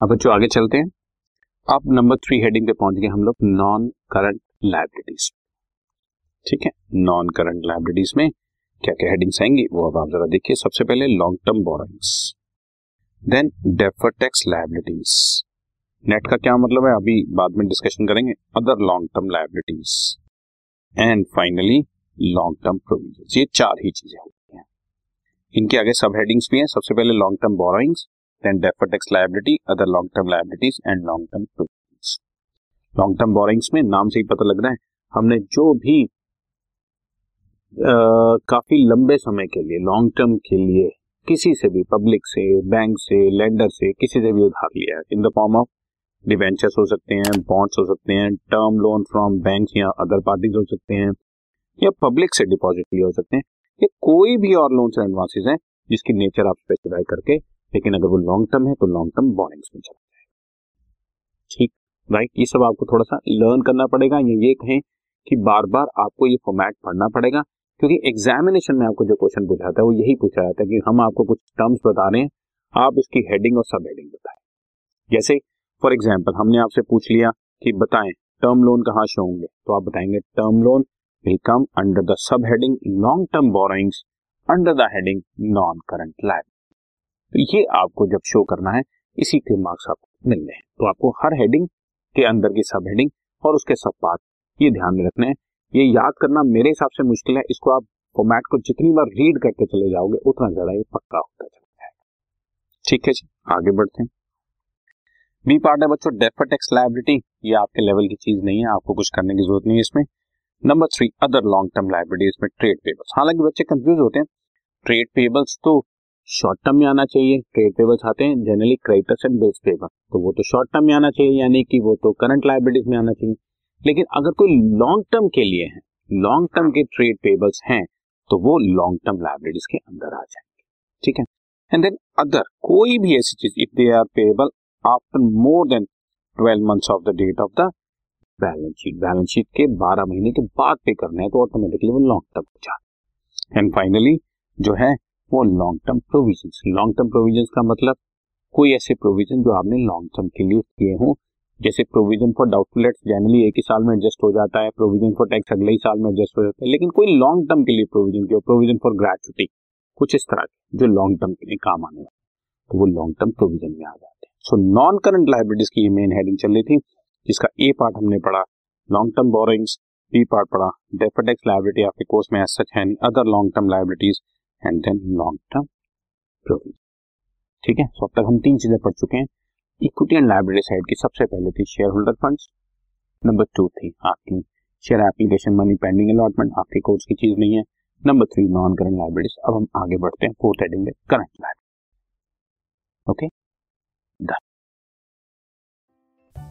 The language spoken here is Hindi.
अब बच्चों, आगे चलते हैं। अब नंबर थ्री हेडिंग पे पहुँच गए हम लोग नॉन करंट लाइबिलिटीज ठीक है नॉन करंट लाइबिलिटीज में क्या क्या हेडिंग्स आएँगी, वो अब आप जरा देखिए। सबसे पहले long term borrowings then defer tax liabilities net का क्या मतलब है, अभी बाद में डिस्कशन करेंगे। Other long term liabilities and finally long term provision ये चार ही चीज़ें होती हैं। इनके आगे सब हेडिंग्स भी हैं। सबसे पहले long term borrowings then defer tax liability other long term liabilities and long term provision long term borrowings में नाम से ही पता लग रहा है हमने जो भी आ, काफ़ी लंबे समय के लिए लॉन्ग टर्म के लिए किसी से भी पब्लिक से बैंक से लेंडर से किसी से भी उधार लिया है in the form of debentures हो सकते हैं बॉन्ड्स हो सकते हैं टर्म लोन फ्रॉम बैंक या अदर पार्टीज़ हो सकते हैं या पब्लिक से डिपॉजिट लिए हो सकते हैं या कोई भी और लोन एंड एडवांसेस हैं जिसकी नेचर आप स्पेसिफाई करके लेकिन अगर वो लॉन्ग टर्म है तो लॉन्ग टर्म बॉन्डिंग्स में चला जाएगा ठीक? राइट ये सब आपको थोड़ा सा लर्न करना पड़ेगा। या, ये कहें कि बार बार आपको ये फॉर्मेट पढ़ना पड़ेगा, क्योंकि एग्जामिनेशन में आपको जो क्वेश्चन पूछा है, वो यही पूछा जाता है कि हम आपको कुछ टर्म्स बता रहे हैं। आप इसकी हेडिंग और सब हेडिंग बताएँ। जैसे फॉर एग्ज़ाम्पल हमने आपसे पूछ लिया कि बताएँ टर्म लोन कहाँ से होंगे? तो आप बताएँगे term loan will come under the sub heading long term borrowings under the heading non current life तो ये आपको जब शो करना है, इसी के मार्क्स आपको मिलने हैं। तो आपको हर हेडिंग के अंदर की सब हेडिंग और उसके सब पार्ट ये ध्यान में रखने हैं। ये याद करना मेरे हिसाब से मुश्किल है, इसको आप फॉर्मेट को जितनी बार रीड करके चले जाओगे, उतना ज़्यादा ये पक्का होता चला जाएगा ठीक है जी, आगे बढ़ते हैं। बी पार्ट है बच्चों डेफर टैक्स लाइबिलिटी ये आपके लेवल की चीज़ नहीं है, आपको कुछ करने की ज़रूरत नहीं है इसमें। Number three other long term liability इसमें ट्रेड पेबल्स हालाँकि बच्चे कंफ्यूज होते हैं। ट्रेड पेबल्स तो शॉर्ट टर्म में आना चाहिए ट्रेड पेबल्स आते हैं generally creditors and bills payable तो वो तो शॉर्ट टर्म में आना चाहिए, यानी कि वो तो करंट लाइबिलिटीज में आना चाहिए। लेकिन अगर कोई लॉन्ग टर्म के लिए है लॉन्ग टर्म के ट्रेड पेबल्स हैं तो वो लॉन्ग टर्म लाइबिलिटीज के अंदर आ जाएँगे। ठीक है? एंड देन अदर कोई भी ऐसी चीज़ if they are payable after more than twelve months of the date of the balance sheet balance sheet के बारह महीने के बाद पे करना है तो ऑटोमेटिकली वो लॉन्ग टर्म हो जाता एंड फाइनली जो है वो long term provision long term provision का मतलब कोई ऐसे प्रोविज़न जो आपने लॉन्ग टर्म के लिए किए हों। जैसे provision for doubtful debts generally एक ही साल में एडजस्ट हो जाता है प्रोविज़न फॉर टैक्स अगले ही साल में एडजस्ट हो जाता है। लेकिन कोई लॉन्ग टर्म के लिए प्रोविज़न किया प्रोविज़न फॉर ग्रेचुटी कुछ इस तरह के, जो लॉन्ग टर्म के लिए काम आने वाले तो वो लॉन्ग टर्म प्रोविज़न में आ जाते हैं। सो नॉन करंट लाइब्रेटीज की मेन हेडिंग चल रही थी, जिसका ए पार्ट हमने पढ़ा long term borrowings B part पढ़ा डेफर टैक्स लाइबिलिटी आपके कोर्स में सच है नहीं other long term liabilities and then long term provision ठीक है? सो अब तक हम तीन चीज़ें पढ़ चुके हैं। इक्विटी एंड लाइब्रेरी साइड की सबसे पहले थी share holder fund number two थी आपकी share application money pending allotment आपके कोर्स की चीज़ नहीं है। Number three non current libraries अब हम आगे बढ़ते हैं। Fourth heading current library okay done